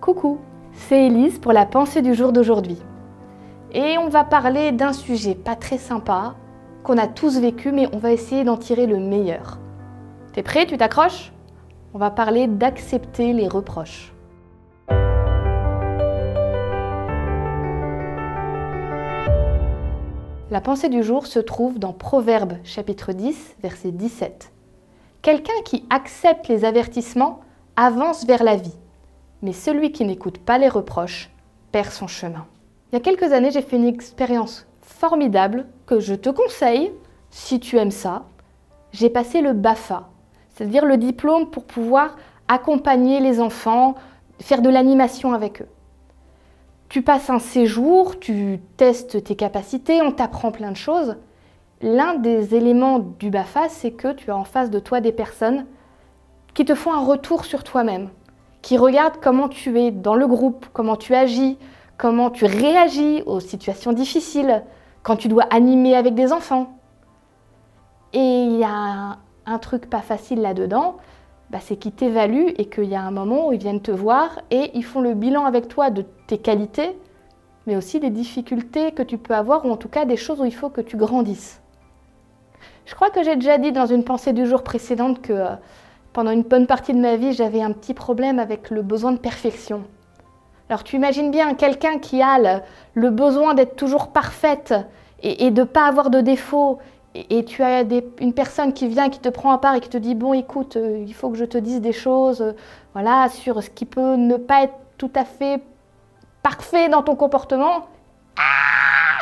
Coucou, c'est Elise pour la pensée du jour d'aujourd'hui. Et on va parler d'un sujet pas très sympa, qu'on a tous vécu, mais on va essayer d'en tirer le meilleur. T'es prêt? Tu t'accroches? On va parler d'accepter les reproches. La pensée du jour se trouve dans Proverbes chapitre 10, verset 17. Quelqu'un qui accepte les avertissements avance vers la vie mais celui qui n'écoute pas les reproches perd son chemin. Il y a quelques années, j'ai fait une expérience formidable que je te conseille si tu aimes ça. J'ai passé le BAFA, c'est-à-dire le diplôme pour pouvoir accompagner les enfants, faire de l'animation avec eux. Tu passes un séjour, tu testes tes capacités, on t'apprend plein de choses. L'un des éléments du BAFA, c'est que tu as en face de toi des personnes qui te font un retour sur toi-même qui regarde comment tu es dans le groupe, comment tu agis, comment tu réagis aux situations difficiles, quand tu dois animer avec des enfants. Et il y a un, truc pas facile là-dedans, bah, c'est qu'ils t'évaluent et qu'il y a un moment où ils viennent te voir et ils font le bilan avec toi de tes qualités, mais aussi des difficultés que tu peux avoir ou en tout cas des choses où il faut que tu grandisses. Je crois que j'ai déjà dit dans une pensée du jour précédente que euh, pendant une bonne partie de ma vie, j'avais un petit problème avec le besoin de perfection. Alors tu imagines bien quelqu'un qui a le, besoin d'être toujours parfaite et, de ne pas avoir de défauts, et, tu as une personne qui vient, qui te prend à part et qui te dit, bon écoute, euh, il faut que je te dise des choses euh, voilà, sur ce qui peut ne pas être tout à fait parfait dans ton comportement. Ah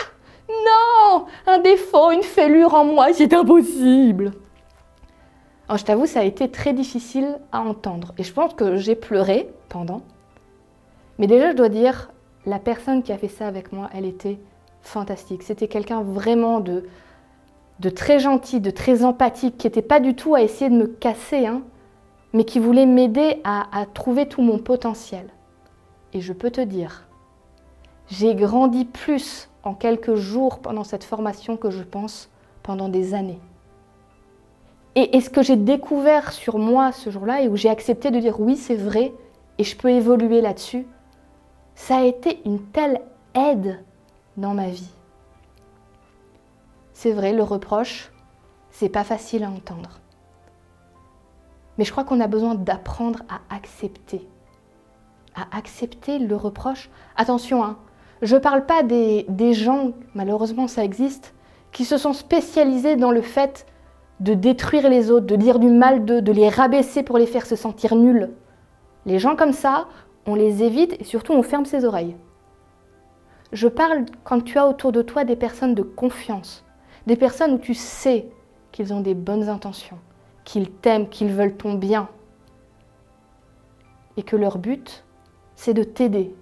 Non Un défaut, une fêlure en moi, c'est impossible je t'avoue, ça a été très difficile à entendre. Et je pense que j'ai pleuré pendant. Mais déjà, je dois dire, la personne qui a fait ça avec moi, elle était fantastique. C'était quelqu'un vraiment de, de très gentil, de très empathique, qui n'était pas du tout à essayer de me casser, hein, mais qui voulait m'aider à, à trouver tout mon potentiel. Et je peux te dire, j'ai grandi plus en quelques jours pendant cette formation que je pense pendant des années. Et, ce que j'ai découvert sur moi ce jour-là, et où j'ai accepté de dire oui, c'est vrai, et je peux évoluer là-dessus, ça a été une telle aide dans ma vie. C'est vrai, le reproche, c'est pas facile à entendre. Mais je crois qu'on a besoin d'apprendre à accepter. À accepter le reproche. Attention, hein, je ne parle pas des, des gens, malheureusement ça existe, qui se sont spécialisés dans le fait de détruire les autres, de dire du mal d'eux, de les rabaisser pour les faire se sentir nuls. Les gens comme ça, on les évite et surtout on ferme ses oreilles. Je parle quand tu as autour de toi des personnes de confiance, des personnes où tu sais qu'ils ont des bonnes intentions, qu'ils t'aiment, qu'ils veulent ton bien, et que leur but, c'est de t'aider.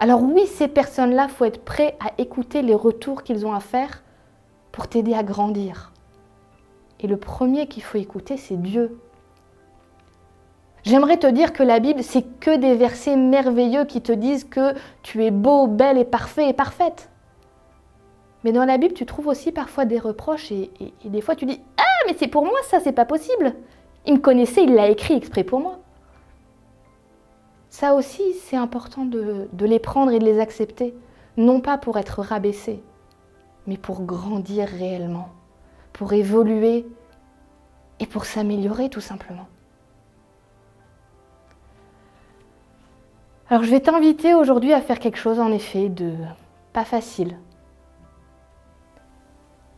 Alors oui, ces personnes-là, faut être prêt à écouter les retours qu'ils ont à faire pour t'aider à grandir. Et le premier qu'il faut écouter, c'est Dieu. J'aimerais te dire que la Bible, c'est que des versets merveilleux qui te disent que tu es beau, belle et parfait et parfaite. Mais dans la Bible, tu trouves aussi parfois des reproches et, des fois tu dis Ah, mais c'est pour moi ça, c'est pas possible. Il me connaissait, il l'a écrit exprès pour moi. Ça aussi, c'est important de, de les prendre et de les accepter, non pas pour être rabaissé, mais pour grandir réellement pour évoluer et pour s'améliorer tout simplement. Alors je vais t'inviter aujourd'hui à faire quelque chose en effet de pas facile,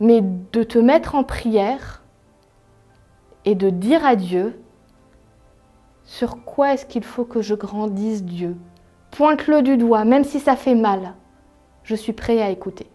mais de te mettre en prière et de dire à Dieu sur quoi est-ce qu'il faut que je grandisse Dieu? Pointe-le du doigt, même si ça fait mal. Je suis prêt à écouter.